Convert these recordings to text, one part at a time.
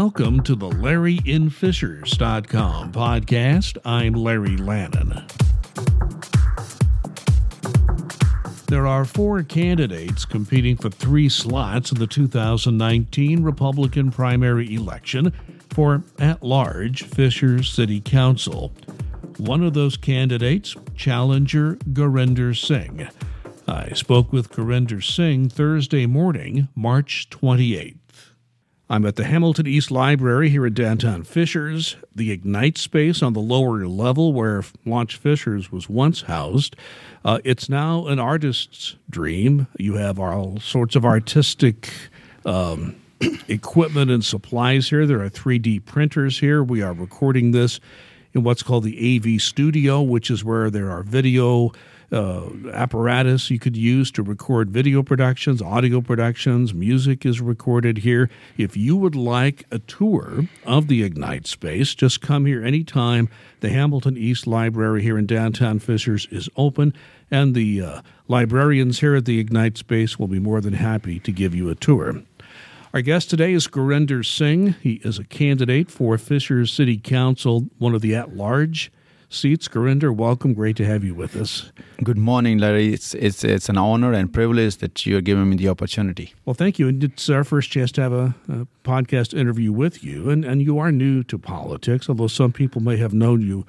Welcome to the LarryInFishers.com podcast. I'm Larry Lannan. There are four candidates competing for three slots in the 2019 Republican primary election for at large Fishers City Council. One of those candidates, challenger Gurinder Singh. I spoke with Gurinder Singh Thursday morning, March 28th. I'm at the Hamilton East Library here in downtown Fishers, the Ignite space on the lower level where Launch Fishers was once housed. Uh, it's now an artist's dream. You have all sorts of artistic um, equipment and supplies here. There are 3D printers here. We are recording this in what's called the AV studio, which is where there are video uh, apparatus you could use to record video productions, audio productions, music is recorded here. If you would like a tour of the Ignite space, just come here anytime. The Hamilton East Library here in downtown Fishers is open, and the uh, librarians here at the Ignite space will be more than happy to give you a tour. Our guest today is Gurinder Singh. He is a candidate for Fishers City Council, one of the at large seats. Gurinder, welcome. Great to have you with us. Good morning, Larry. It's it's it's an honor and privilege that you're giving me the opportunity. Well, thank you. And it's our first chance to have a, a podcast interview with you. And and you are new to politics, although some people may have known you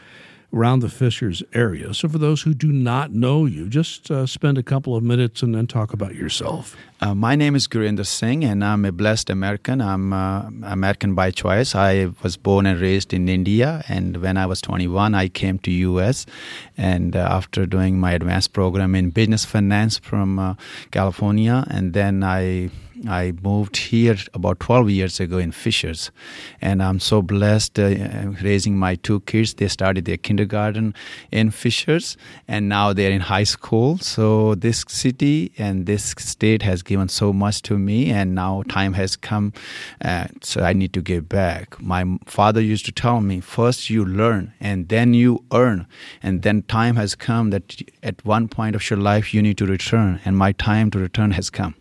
around the Fishers area. So, for those who do not know you, just uh, spend a couple of minutes and then talk about yourself. Uh, my name is Gurinder Singh, and I'm a blessed American. I'm uh, American by choice. I was born and raised in India, and when I was 21, I came to U.S. And uh, after doing my advanced program in business finance from uh, California, and then I I moved here about 12 years ago in Fishers, and I'm so blessed uh, raising my two kids. They started their kindergarten in Fishers, and now they're in high school. So this city and this state has given so much to me, and now time has come, uh, so I need to give back. My father used to tell me, first you learn, and then you earn, and then time has come that at one point of your life you need to return, and my time to return has come.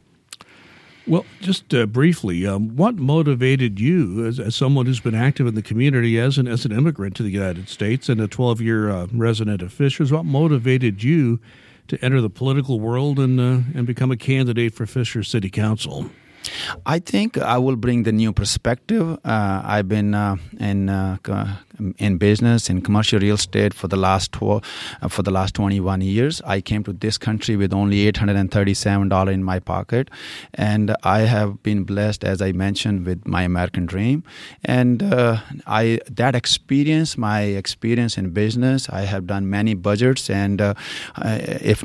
Well, just uh, briefly, um, what motivated you, as, as, someone who's been active in the community as an as an immigrant to the United States and a 12 year uh, resident of Fishers, what motivated you to enter the political world and uh, and become a candidate for Fishers City Council? I think I will bring the new perspective. Uh, I've been uh, in uh, in business in commercial real estate for the last tw- uh, for the last 21 years. I came to this country with only 837 dollar in my pocket, and I have been blessed, as I mentioned, with my American dream. And uh, I that experience, my experience in business, I have done many budgets, and uh, if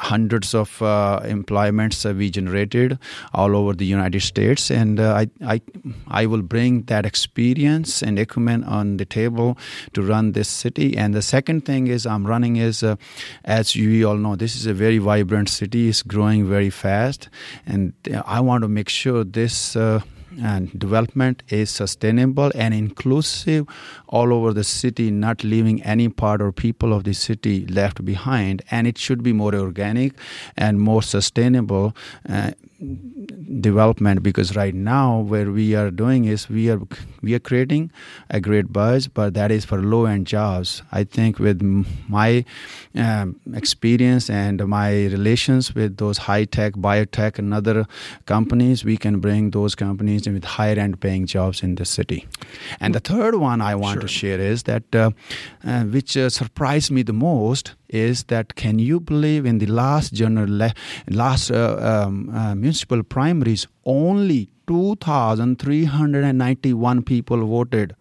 hundreds of employments we generated all over the United States, and I I I will bring that experience and acumen on the table able to run this city. And the second thing is I'm running is, uh, as you all know, this is a very vibrant city. It's growing very fast, and uh, I want to make sure this. Uh, and development is sustainable and inclusive all over the city, not leaving any part or people of the city left behind. And it should be more organic and more sustainable. Uh, development because right now where we are doing is we are we are creating a great buzz but that is for low end jobs i think with my um, experience and my relations with those high tech biotech and other companies we can bring those companies with higher end paying jobs in the city and the third one i want sure. to share is that uh, uh, which uh, surprised me the most is that can you believe in the last general last uh, um, uh, municipal primaries only 2391 people voted.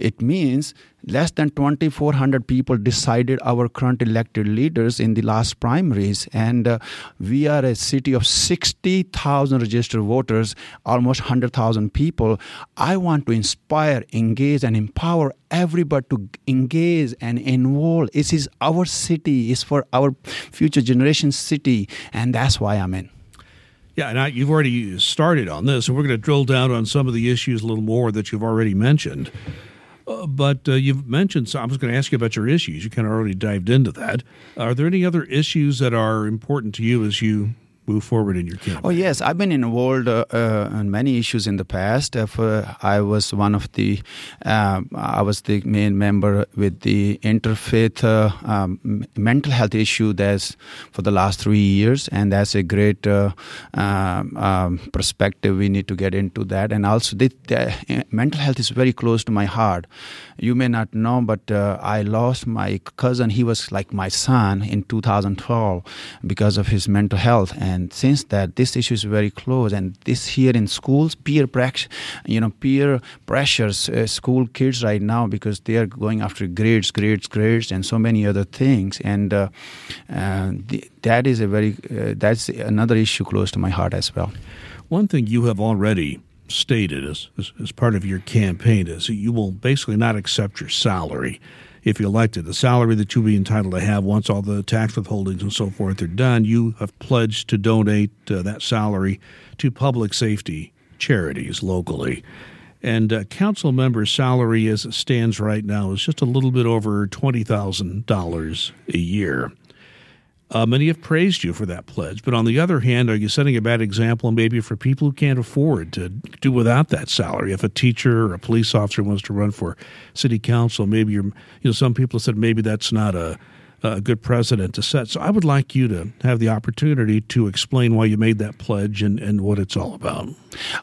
It means less than 2400 people decided our current elected leaders in the last primaries. And uh, we are a city of 60000 registered voters almost 100000 people. I want to inspire engage and empower everybody to engage and involve this is our city. It's for our future generation city. And that's why i'm in yeah, and I, you've already started on this, and we're going to drill down on some of the issues a little more that you've already mentioned. Uh, but uh, you've mentioned, so I was going to ask you about your issues. You kind of already dived into that. Are there any other issues that are important to you as you move forward in your campaign? Oh yes, I've been involved uh, uh, in many issues in the past. Uh, I was one of the, uh, I was the main member with the interfaith uh, um, mental health issue that's for the last three years, and that's a great um, um, perspective. We need to get into that, and also the, the, mental health is very close to my heart. You may not know, but I lost my cousin. He was like my son in 2012 because of his mental health, and since that, this issue is very close. And this here in schools, peer pressure, you know, peer pressures, uh, school kids right now because they are going after grades, grades, grades, and so many other things. And uh, uh, the, that is a very uh, that's another issue close to my heart as well. One thing you have already stated as, as, as part of your campaign is that you will basically not accept your salary if you're elected. The salary that you'll be entitled to have once all the tax withholdings and so forth are done, you have pledged to donate uh, that salary to public safety charities locally. And uh, council member's salary as it stands right now is just a little bit over $20,000 a year. Uh, many have praised you for that pledge, but on the other hand, are you setting a bad example maybe for people who can't afford to do without that salary? If a teacher or a police officer wants to run for city council, maybe you're, you know, some people said maybe that's not a a good precedent to set. So I would like you to have the opportunity to explain why you made that pledge and, and what it's all about.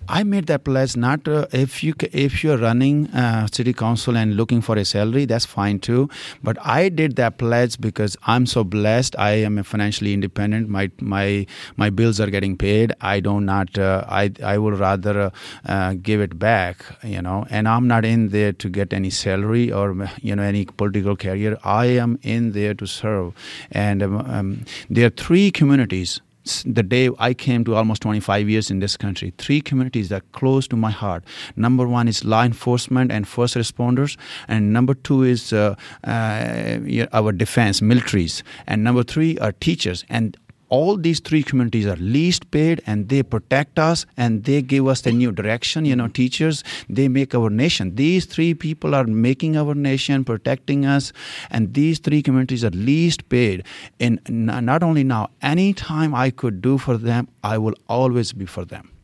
I made that pledge not uh, if you if you're running uh, city council and looking for a salary, that's fine too. But I did that pledge because I'm so blessed. I am financially independent. My my my bills are getting paid. I do not. Uh, I I would rather uh, give it back. You know, and I'm not in there to get any salary or you know any political career. I am in there to serve. And um, um, there are three communities the day I came to almost 25 years in this country, three communities that are close to my heart. Number one is law enforcement and first responders, and number two is uh, uh, our defense, militaries, and number three are teachers. And all these three communities are least paid and they protect us and they give us the new direction you know teachers they make our nation. These three people are making our nation protecting us and these three communities are least paid. And not only now any time i could do for them i will always be for them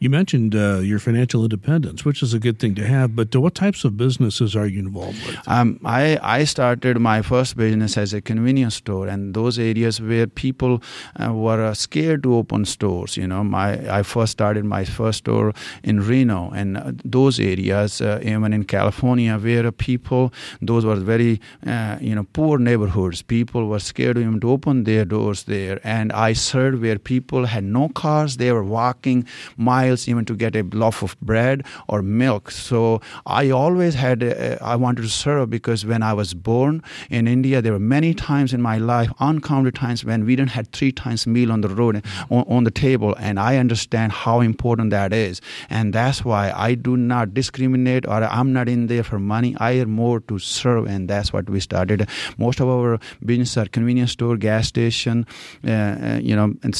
you mentioned uh, your financial independence, which is a good thing to have, but what types of businesses are you involved with? Um, I, I started my first business as a convenience store, and those areas where people uh, were uh, scared to open stores. You know, my I first started my first store in Reno, and uh, those areas, uh, even in California, where people, those were very, uh, you know, poor neighborhoods. People were scared even to open their doors there, and I served where people had no cars; they were walking miles miles even to get a loaf of bread or milk. So I always had, a, I wanted to serve because when I was born in India, there were many times in my life, uncounted times when we didn't have three times meal on the road, on, on the table. And I understand how important that is. And that's why I do not discriminate or I'm not in there for money. I am more to serve. And that's what we started. Most of our business are convenience store, gas station, uh, uh you know, and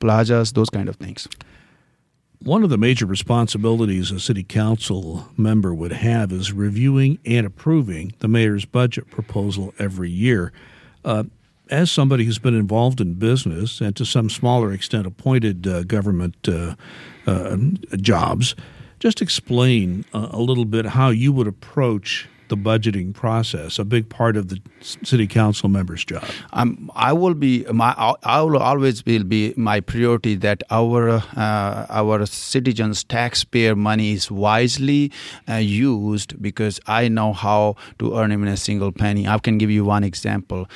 plazas, those kind of things. One of the major responsibilities a city council member would have is reviewing and approving the mayor's budget proposal every year. Uh, as somebody who's been involved in business and to some smaller extent appointed uh, government uh, uh jobs, just explain uh, a little bit how you would approach the budgeting process, a big part of the city council member's job? Um, I will be my I will always will be my priority that our uh, our citizens' taxpayer money is wisely uh, used because I know how to earn even a single penny. I can give you one example.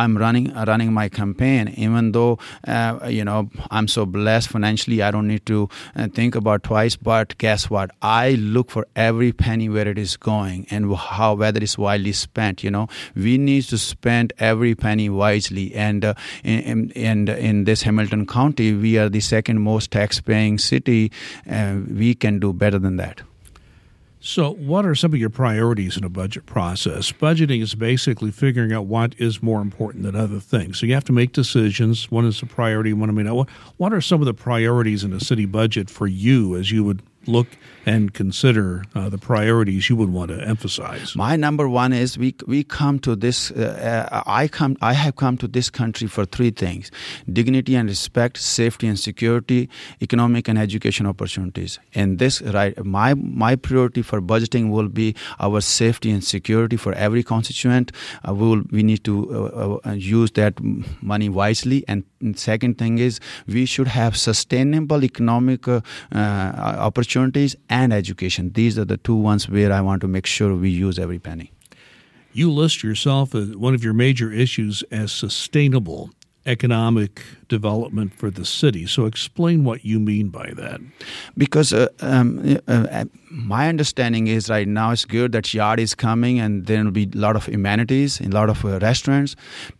I'm running running my campaign, even though uh, you know I'm so blessed financially, I don't need to uh, think about twice. But guess what? I look for every penny where it is going and how whether it's widely spent. You know, we need to spend every penny wisely. And uh, in, in, in this Hamilton County, we are the second most tax-paying city. Uh, we can do better than that. So, what are some of your priorities in a budget process? Budgeting is basically figuring out what is more important than other things. So, you have to make decisions. One is a priority, one I mean, what are some of the priorities in a city budget for you as you would look and consider uh, the priorities you would want to emphasize? My number one is we we come to this. Uh, uh, I come. I have come to this country for three things: dignity and respect, safety and security, economic and education opportunities. And this right, my my priority for budgeting will be our safety and security for every constituent. Uh, we will we need to uh, uh, use that money wisely. And second thing is we should have sustainable economic opportunities and education. These are the two ones where I want to make sure we use every penny. You list yourself as one of your major issues as sustainable economic development for the city. So, explain what you mean by that. Because uh, um, uh, uh my understanding is right now it's good that Yard is coming and there will be a lot of amenities, a lot of uh, restaurants.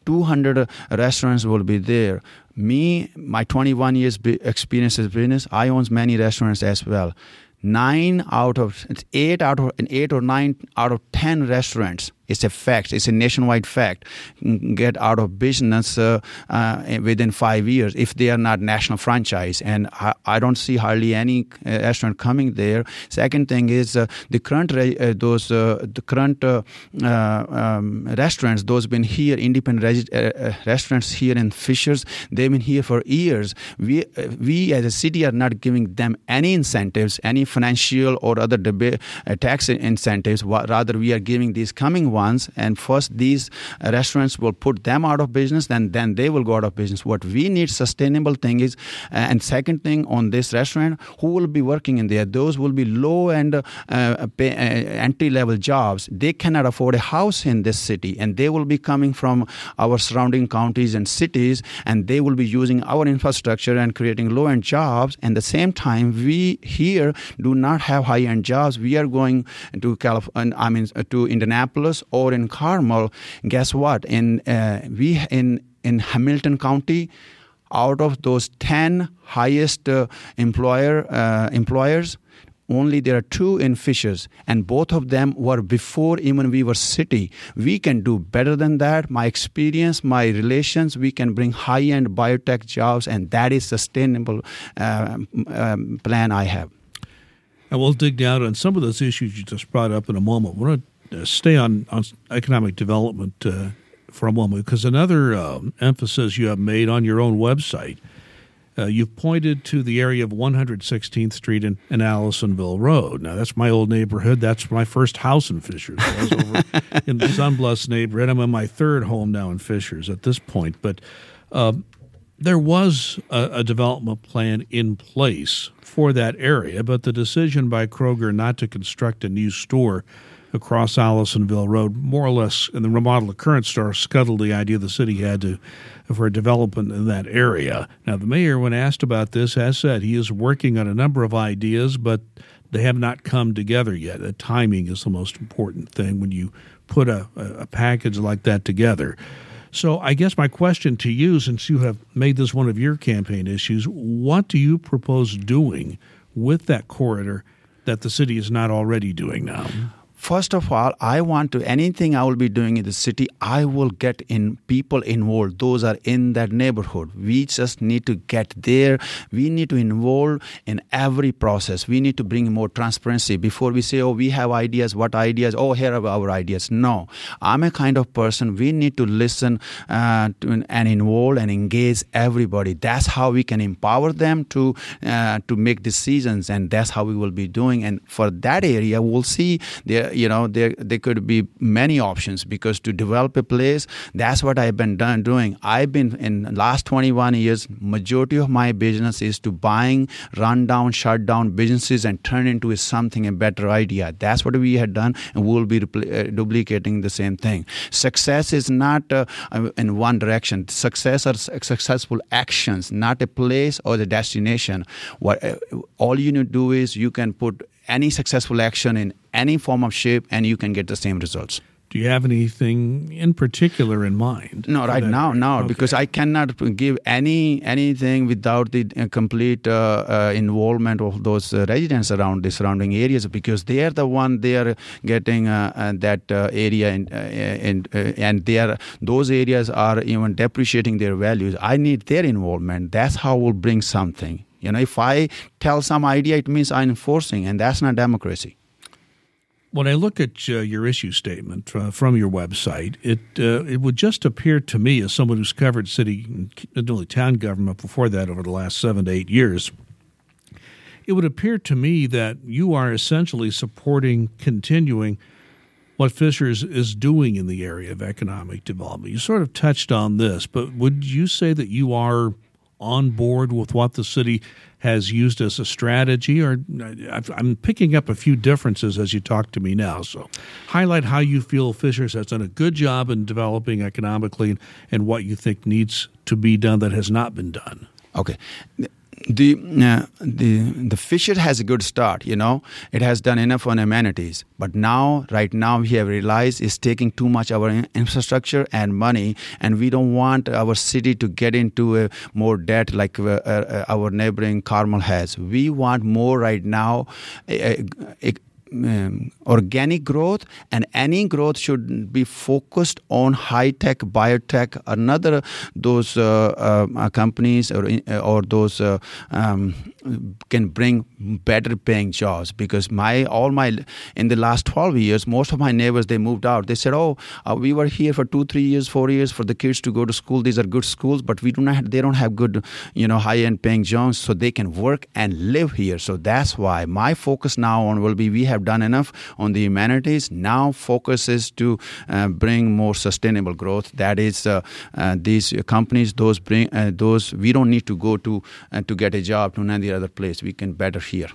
200 uh, restaurants will be there. Me, my 21 years experience as business, I own many restaurants as well nine out of eight out of eight or nine out of ten restaurants it's a fact. It's a nationwide fact. Get out of business uh, uh, within five years if they are not national franchise. And I, I don't see hardly any uh, restaurant coming there. Second thing is uh, the current uh, those uh, the current um, restaurants. Those been here independent restaurants here in Fishers. They've been here for years. We we as a city are not giving them any incentives, any financial or other deba- tax incentives. Rather, we are giving these coming ones ones and first these restaurants will put them out of business then then they will go out of business. What we need sustainable thing is uh, and second thing on this restaurant who will be working in there? Those will be low and uh, uh, entry level jobs. They cannot afford a house in this city and they will be coming from our surrounding counties and cities and they will be using our infrastructure and creating low end jobs. And the same time we here do not have high end jobs. We are going to California I mean to Indianapolis or in Carmel, guess what? In uh, we in in Hamilton County, out of those ten highest uh, employer uh, employers, only there are two in Fishers, and both of them were before even we were city. We can do better than that. My experience, my relations, we can bring high-end biotech jobs, and that is sustainable uh, um, plan I have. And we'll dig down on some of those issues you just brought up in a moment. We're going uh, stay on, on economic development uh, for a moment because another um, emphasis you have made on your own website, uh, you've pointed to the area of 116th Street and, and Allisonville Road. Now, that's my old neighborhood. That's my first house in Fishers. I was over in the Sunblest neighborhood. I'm in my third home now in Fishers at this point. But um, there was a, a, development plan in place for that area, but the decision by Kroger not to construct a new store across Allisonville Road, more or less, in the remodel of current store, scuttled the idea the city had to for development in that area. Now, the mayor, when asked about this, has said he is working on a number of ideas, but they have not come together yet. The timing is the most important thing when you put a, a package like that together. So, I guess my question to you, since you have made this one of your campaign issues, what do you propose doing with that corridor that the city is not already doing now? First of all i want to anything i will be doing in the city i will get in people involved those are in that neighborhood. We just need to get there. We need to involve in every process. We need to bring more transparency. Before we say oh we have ideas what ideas? Oh here are our ideas. No. I'm a kind of person we need to listen uh, to, and involve and engage everybody. That's how we can empower them to uh, to make decisions and that's how we will be doing. And for that area we'll see there you know there there could be many options because to develop a place that's what I've been done doing. I've been in last 21 years majority of my business is to buying run down shut down businesses and turn into something a better idea. That's what we had done and we'll be repl- uh, duplicating the same thing. Success is not uh, in one direction. Success are successful actions not a place or the destination. What uh, all you need to do is you can put any successful action in any form of shape and you can get the same results. Do you have anything in particular in mind? No, right now, no, okay. because I cannot give any anything without the uh, complete uh, uh, involvement of those uh, residents around the surrounding areas, because they are the one they are getting uh, uh, that area, and and and they are those areas are even depreciating their values. I need their involvement. That's how we'll bring something You know, if I tell some idea, it means I'm enforcing, and that's not democracy. When I look at uh, your issue statement uh, from your website, it uh, it would just appear to me, as someone who's covered city and only town government before that over the last seven to eight years, it would appear to me that you are essentially supporting continuing what Fishers is doing in the area of economic development. You sort of touched on this, but would you say that you are on board with what the city has used as a strategy? Or I'm picking up a few differences as you talk to me now. So, highlight how you feel Fishers has done a good job in developing economically and what you think needs to be done that has not been done. Okay the uh, the the Fisher has a good start. You know, it has done enough on amenities, but now, right now, we have realized it's taking too much our infrastructure and money, and we don't want our city to get into a more debt like uh, uh, our neighboring Carmel has. We want more right now um, organic growth and any growth should be focused on high tech biotech another those uh, uh, companies or or those uh, um, can bring better paying jobs. Because my all my in the last 12 years most of my neighbors they moved out. They said oh uh, we were here for 2 3 years 4 years for the kids to go to school. These are good schools but we do not they don't have good you know high end paying jobs so they can work and live here. So that's why my focus now on will be we have done enough on the humanities now focus is to uh, bring more sustainable growth. That is uh, uh these companies those bring uh, those we don't need to go to uh, to get a job to any other place. We can better here.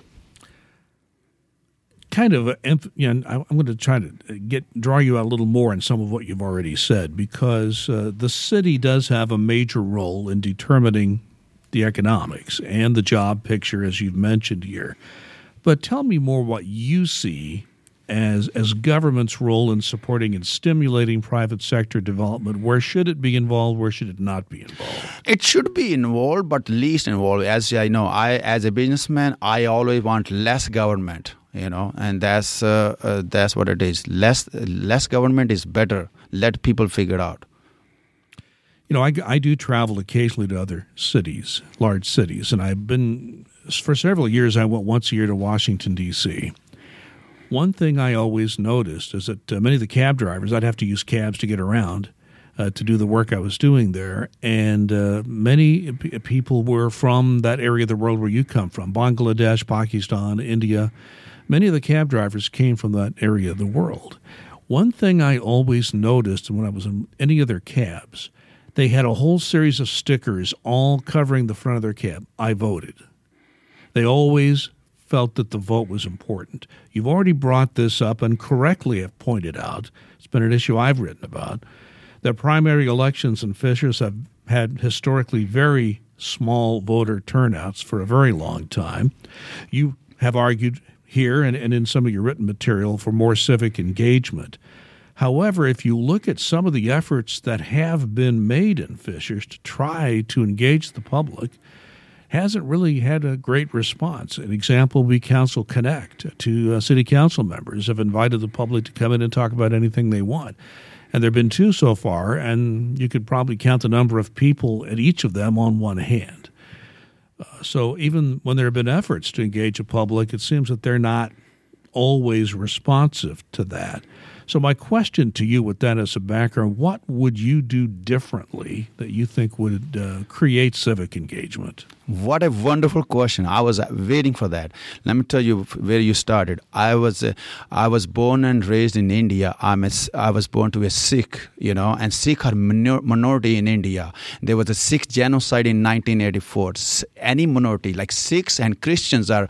Kind of you know, I'm going to try to get draw you out a little more in some of what you've already said because uh, the city does have a major role in determining the economics and the job picture as you've mentioned here. But tell me more what you see as as government's role in supporting and stimulating private sector development. Where should it be involved? Where should it not be involved? It should be involved but least involved. As i know i as a businessman i always want less government you know and that's uh, uh, that's what it is. Less less government is better. Let people figure it out. You know I, I do travel occasionally to other cities large cities and i've been for several years i went once a year to washington d.c one thing i always noticed is that uh, many of the cab drivers i'd have to use cabs to get around uh, to do the work I was doing there. And uh, many p- people were from that area of the world where you come from Bangladesh, Pakistan, India, Many of the cab drivers came from that area of the world. One thing I always noticed when I was in any of their cabs, they had a whole series of stickers all covering the front of their cab. I voted. They always felt that the vote was important. You've already brought this up and correctly have pointed out, it's been an issue I've written about, that primary elections in Fishers have had historically very small voter turnouts for a very long time. You have argued here and, and in some of your written material for more civic engagement. However, if you look at some of the efforts that have been made in Fishers to try to engage the public, hasn't really had a great response. An example would be Council Connect. To uh, city council members have invited the public to come in and talk about anything they want. And there have been two so far, and you could probably count the number of people at each of them on one hand. Uh, so even when there have been efforts to engage the public, it seems that they're not always responsive to that. So, my question to you, with that as a background, what would you do differently that you think would uh, create civic engagement? What a wonderful question! I was waiting for that. Let me tell you where you started. I was uh, I was born and raised in India. I'm a, I was born to a Sikh, you know, and Sikh are minor, minority in India. There was a Sikh genocide in 1984. Any minority like Sikhs and Christians are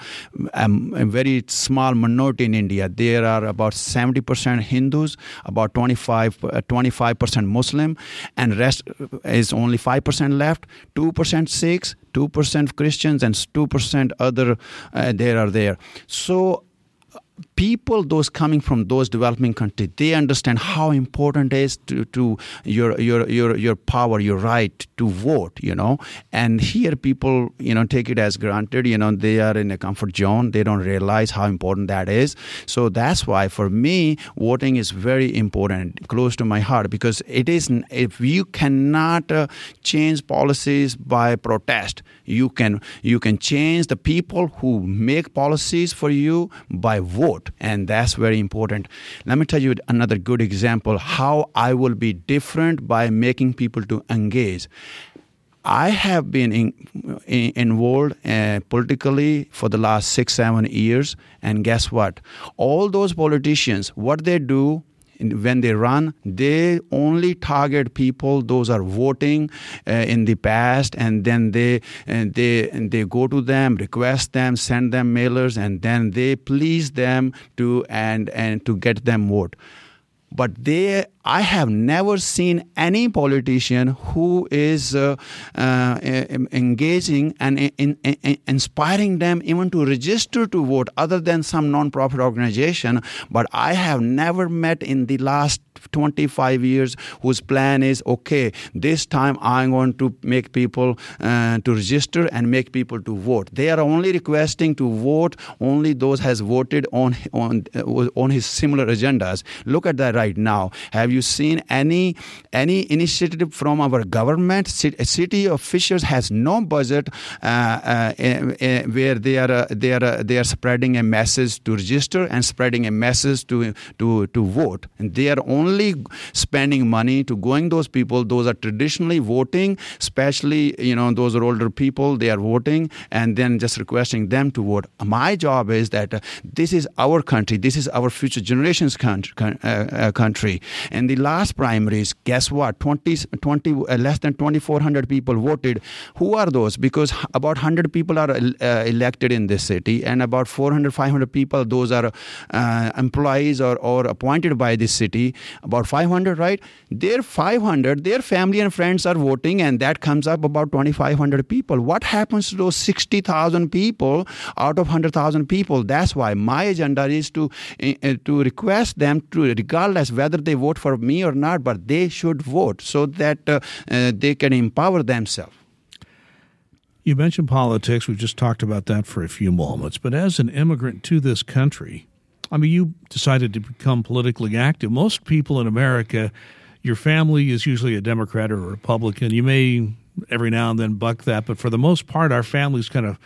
um, a very small minority in India. There are about 70 percent Hindus, about 25 uh, percent Muslim, and rest is only five percent left. Two percent Sikhs 2% Christians and 2% other uh, there are there. So people those coming from those developing countries they understand how important it is to, to your your your your power your right to vote you know? And here people you know take it as granted you know they are in a comfort zone they don't realize how important that is. So that's why for me voting is very important close to my heart because it is if you cannot uh, change policies by protest you can you can change the people who make policies for you by vote vote. And that's very important. Let me tell you another good example how I will be different by making people to engage. I have been in, in, involved uh, politically for the last six, seven years, and guess what? All those politicians, what they do when they run, they only target people those are voting uh, in the past, and then they and they and they go to them, request them, send them mailers, and then they please them to and and to get them vote. But they I have never seen any politician who is uh, uh, engaging and in, in, in inspiring them even to register to vote, other than some non-profit organization. But I have never met in the last 25 years whose plan is okay this time i'm going to make people uh, to register and make people to vote. They are only requesting to vote only those has voted on on uh, on his similar agendas. Look at that right now. Have you seen any any initiative from our government? City officials has no budget uh, uh, uh where they are uh, they are they are spreading a message to register and spreading a message to to to vote. And they are only spending money to going those people. Those are traditionally voting especially you know those are older people they are voting and then just requesting them to vote. My job is that uh, this is our country. This is our future generations country, uh, uh, country. And the last primaries guess what 20, 20 uh, less than 2400 people voted who are those because about 100 people are uh, elected in this city and about 400 500 people those are uh, employees or, or appointed by this city about 500, right? Their 500, their family and friends are voting, and that comes up about 2,500 people. What happens to those 60,000 people out of 100,000 people? That's why my agenda is to uh, to request them to, regardless whether they vote for me or not, but they should vote so that uh, uh, they can empower themselves. You mentioned politics. We just talked about that for a few moments. But as an immigrant to this country, I mean, you decided to become politically active. Most people in America, your family is usually a Democrat or a Republican. You may every now and then buck that, but for the most part, our families kind of,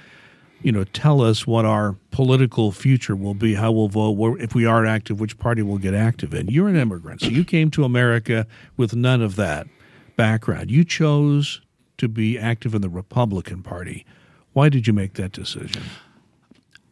you know, tell us what our political future will be, how we'll vote, if we are active, which party we'll get active in. You're an immigrant, so you came to America with none of that background. You chose to be active in the Republican Party. Why did you make that decision?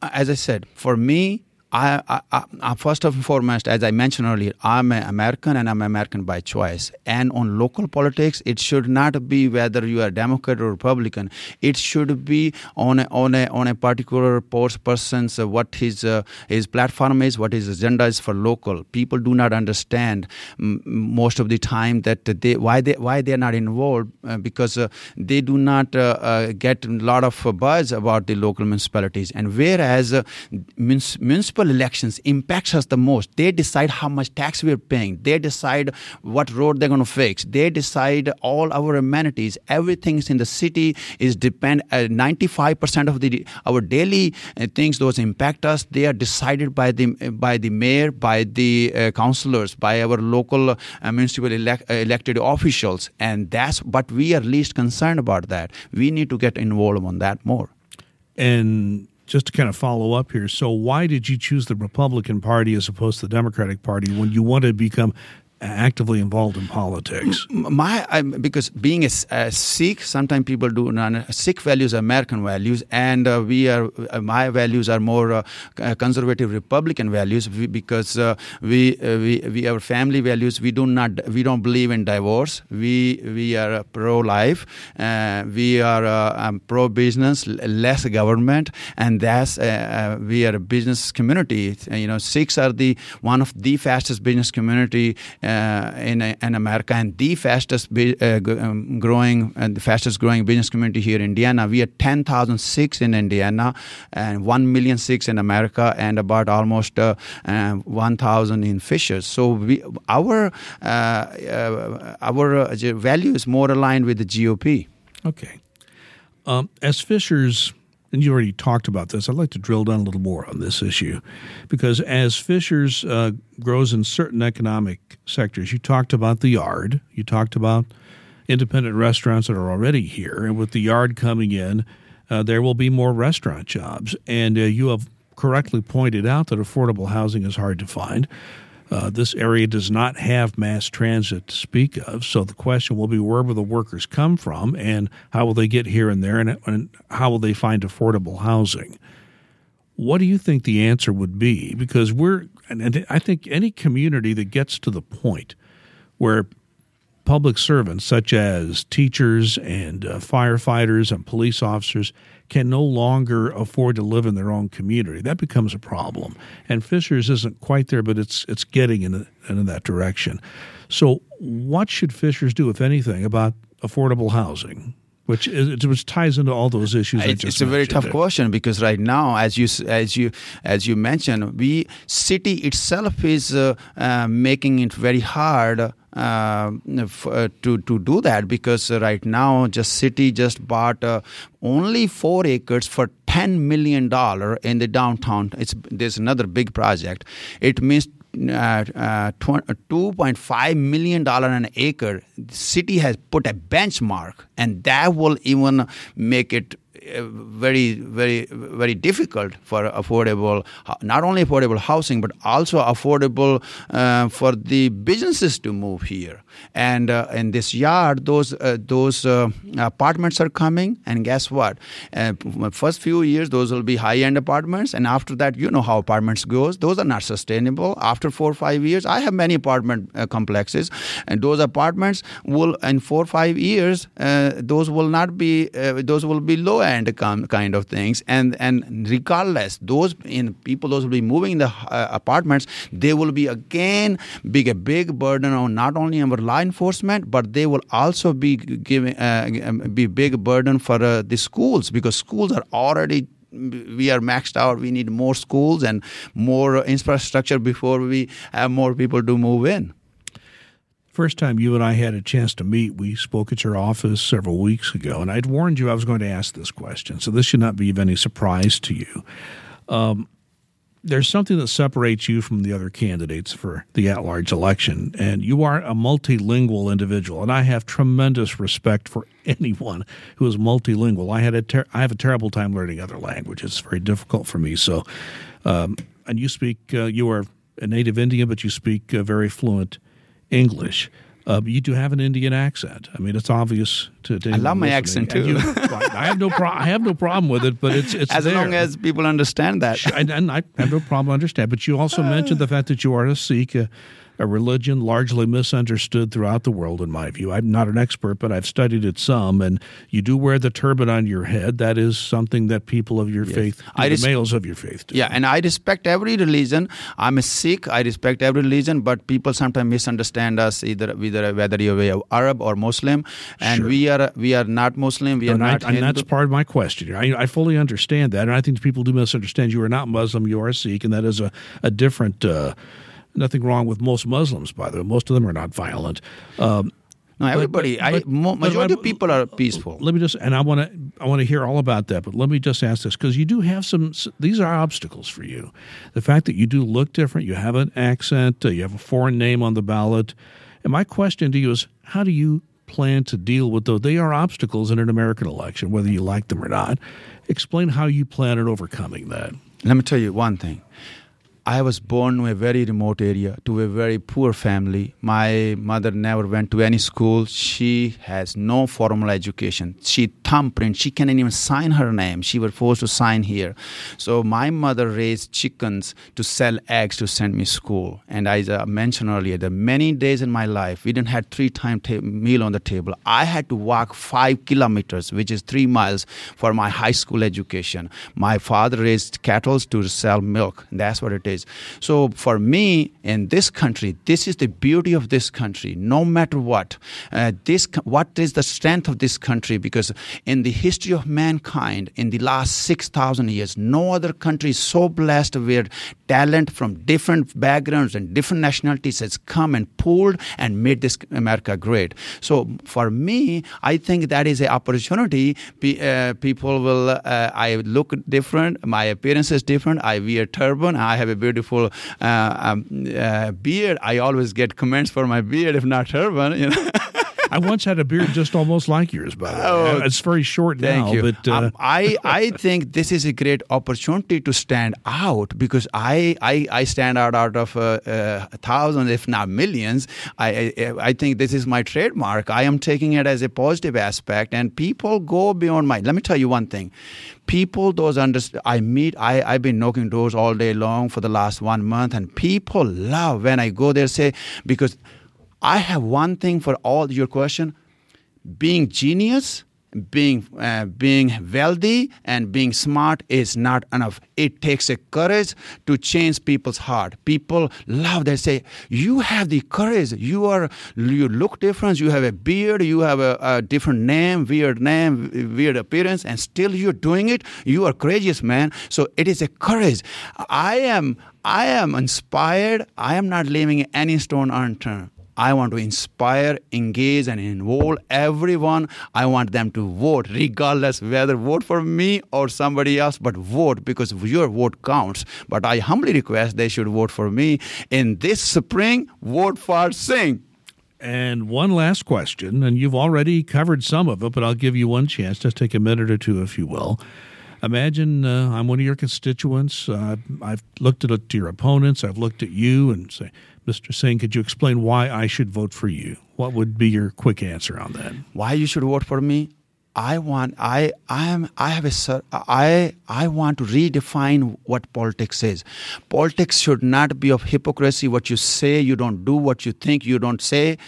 As I said, for me, I, I, I, first and foremost, as I mentioned earlier, I'm an American and I'm American by choice. And on local politics, it should not be whether you are Democrat or Republican. It should be on a, on a, on a particular person's uh, what his uh, his platform is, what his agenda is for local. People do not understand most of the time that they why they why they are not involved uh, because uh, they do not uh, uh, get a lot of buzz about the local municipalities. And whereas municipal municipal elections impacts us the most. They decide how much tax we're paying. They decide what road they're going to fix. They decide all our amenities. Everything in the city is depend. Uh, 95% of the our daily uh, things those impact us. They are decided by the by the mayor, by the uh, councillors, by our local uh, municipal elect, uh, elected officials, and that's. But we are least concerned about that. We need to get involved on that more. And just to kind of follow up here. So, why did you choose the Republican Party as opposed to the Democratic Party when you wanted to become actively involved in politics? My I, because being a, a, Sikh, sometimes people do. Not. Sikh values are American values, and uh, we are. Uh, my values are more uh, conservative Republican values because uh, we, uh, we we our family values. We do not we don't believe in divorce. We we are pro life. Uh, we are um, pro business, less government, and that's we are a business community. You know, Sikhs are the one of the fastest business community uh, in in America and the fastest uh, um, growing and the fastest growing business community here in Indiana. We are 10,006 in Indiana and 1 million six in America and about almost uh, uh, 1,000 in Fishers. So we, our our value is more aligned with the GOP. Okay. Um, as Fishers and you already talked about this. I'd like to drill down a little more on this issue because as Fishers uh, grows in certain economic sectors, you talked about the yard, you talked about independent restaurants that are already here, and with the yard coming in, uh, there will be more restaurant jobs. And uh, you have correctly pointed out that affordable housing is hard to find. Uh, this area does not have mass transit to speak of, so the question will be where will the workers come from and how will they get here and there and, and how will they find affordable housing? What do you think the answer would be? Because we're, and I think any community that gets to the point where public servants, such as teachers and uh, firefighters and police officers, can no longer afford to live in their own community. That becomes a problem. And Fishers isn't quite there, but it's it's getting in, in that direction. So, what should Fishers do, if anything, about affordable housing? Which, is, which ties into all those issues. It's, it's a very tough question because right now, as you as you as you mentioned, we city itself is uh, uh, making it very hard uh, uh, to to do that because right now just city just bought uh, only four acres for ten million dollar in the downtown. It's there's another big project. It means Uh, uh, $2.5 uh, million an acre, the city has put a benchmark, and that will even make it very, very, very difficult for affordable, not only affordable housing, but also affordable uh, for the businesses to move here. And uh, in this yard, those uh, those uh, apartments are coming, and guess what? Uh, first few years, those will be high-end apartments, and after that, you know how apartments goes. Those are not sustainable. After four or five years, I have many apartment uh, complexes, and those apartments will, in four or five years, those will not be, those will be low-end kind of things and and regardless those in people those will be moving in the uh, apartments they will be again big a big burden on not only our law enforcement but they will also be giving uh, be big burden for uh, the schools because schools are already we are maxed out we need more schools and more infrastructure before we have more people to move in First time you and I had a chance to meet, we spoke at your office several weeks ago, and I'd warned you I was going to ask this question, so this should not be of any surprise to you. Um, there's something that separates you from the other candidates for the at large election, and you are a multilingual individual. And I have tremendous respect for anyone who is multilingual. I had a ter- I have a terrible time learning other languages. It's very difficult for me. So, um, and you speak, uh, you are a native Indian, but you speak uh, very fluent English. Uh, you do have an Indian accent. I mean, it's obvious to. to I love my accent too. You, I have no pro- I have no problem with it, but it's it's as there. long as people understand that. and, and, I have no problem understand. But you also mentioned the fact that you are a Sikh. Uh, a religion largely misunderstood throughout the world, in my view. I'm not an expert, but I've studied it some. And you do wear the turban on your head. That is something that people of your yes. faith, I res- the males of your faith, do. Yeah, and I respect every religion. I'm a Sikh. I respect every religion, but people sometimes misunderstand us either, either whether you're Arab or Muslim, and sure. we are we are not Muslim. We are not. I, and that's part of my question. I, I fully understand that, and I think people do misunderstand. You are not Muslim. You are a Sikh, and that is a a different. Uh, Nothing wrong with most Muslims, by the way. Most of them are not violent. Um, no, everybody. But, but, I, majority of people are peaceful. Let me just, and I want to, I want to hear all about that. But let me just ask this because you do have some. These are obstacles for you. The fact that you do look different, you have an accent, uh, you have a foreign name on the ballot. And my question to you is, how do you plan to deal with those? They are obstacles in an American election, whether you like them or not. Explain how you plan on overcoming that. Let me tell you one thing. I was born in a very remote area to a very poor family. My mother never went to any school. She has no formal education. She thumbprint. She cannot even sign her name. She was forced to sign here. So my mother raised chickens to sell eggs to send me school. And as I mentioned earlier, the many days in my life we didn't have three time ta- meal on the table. I had to walk five kilometers, which is three miles, for my high school education. My father raised cattle to sell milk. That's what it is is. So for me, in this country, this is the beauty of this country. No matter what, uh, this what is the strength of this country? Because in the history of mankind, in the last six thousand years, no other country is so blessed where talent from different backgrounds and different nationalities has come and pooled and made this America great. So for me, I think that is an opportunity. Uh, people will. Uh, I look different. My appearance is different. I wear turban. I have a beautiful uh, um, uh, beard. I always get comments for my beard, if not turban. You know. I once had a beard just almost like yours, by the way. Oh, it's very short thank now. You. But uh, um, I, I think this is a great opportunity to stand out because I, I, I stand out out of uh, uh, thousands, if not millions. I, I, I think this is my trademark. I am taking it as a positive aspect, and people go beyond my. Let me tell you one thing people those understand i meet I, i've been knocking doors all day long for the last one month and people love when i go there say because I have one thing for all your question. Being genius being uh, being wealthy and being smart is not enough. It takes a courage to change people's heart. People love they say you have the courage. You are you look different. You have a beard. You have a, a different name weird name weird appearance and still you're doing it. You are courageous man. So it is a courage. I am i am inspired. I am not leaving any stone unturned I want to inspire, engage, and involve everyone. I want them to vote, regardless whether vote for me or somebody else, but vote because your vote counts. But I humbly request they should vote for me in this spring. Vote for Singh. And one last question, and you've already covered some of it, but I'll give you one chance. Just take a minute or two, if you will. Imagine uh, I'm one of your constituents. Uh, I've looked at your opponents. I've looked at you and say, Mr. Singh, could you explain why I should vote for you? What would be your quick answer on that? Why you should vote for me? I want I I am I have a I I want to redefine what politics is. Politics should not be of hypocrisy. What you say, you don't do. What you think, you don't say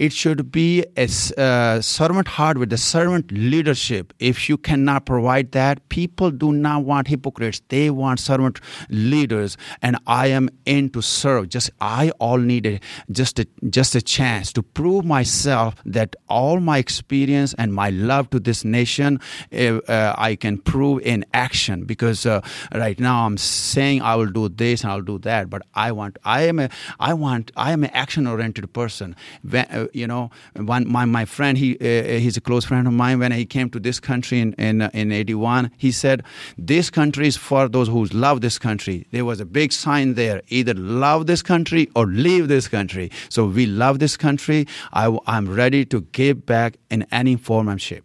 it should be a uh, servant heart with a servant leadership. If you cannot provide that, people do not want hypocrites. They want servant leaders, and I am in to serve. Just I all need a, just a, just a chance to prove myself that all my experience and my love to this nation, uh, uh, I can prove in action. Because uh, right now I'm saying I will do this and I'll do that, but I want I am a I want I am an action oriented person. When, uh, you know, one my, my friend, he uh, he's a close friend of mine. When he came to this country in in, uh, in '81, he said, "This country is for those who love this country." There was a big sign there: either love this country or leave this country. So we love this country. I, I'm ready to give back in any form and shape.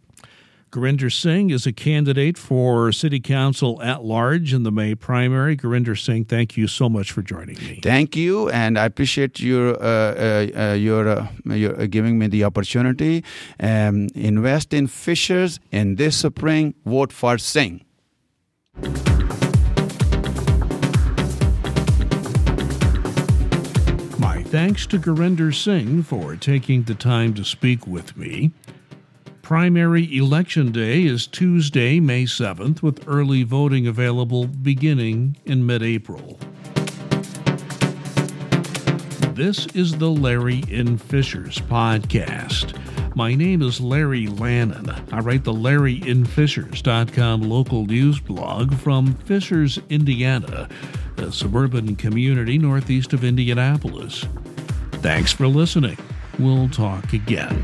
Gurinder Singh is a candidate for City Council at large in the May primary. Gurinder Singh, thank you so much for joining me. Thank you, and I appreciate your uh, uh, uh your, uh, your uh, giving me the opportunity. Um, invest in Fishers in this spring. Vote for Singh. My thanks to Gurinder Singh for taking the time to speak with me. Primary Election Day is Tuesday, May 7th, with early voting available beginning in mid April. This is the Larry in Fishers podcast. My name is Larry Lannan. I write the LarryInFishers.com local news blog from Fishers, Indiana, a suburban community northeast of Indianapolis. Thanks for listening. We'll talk again.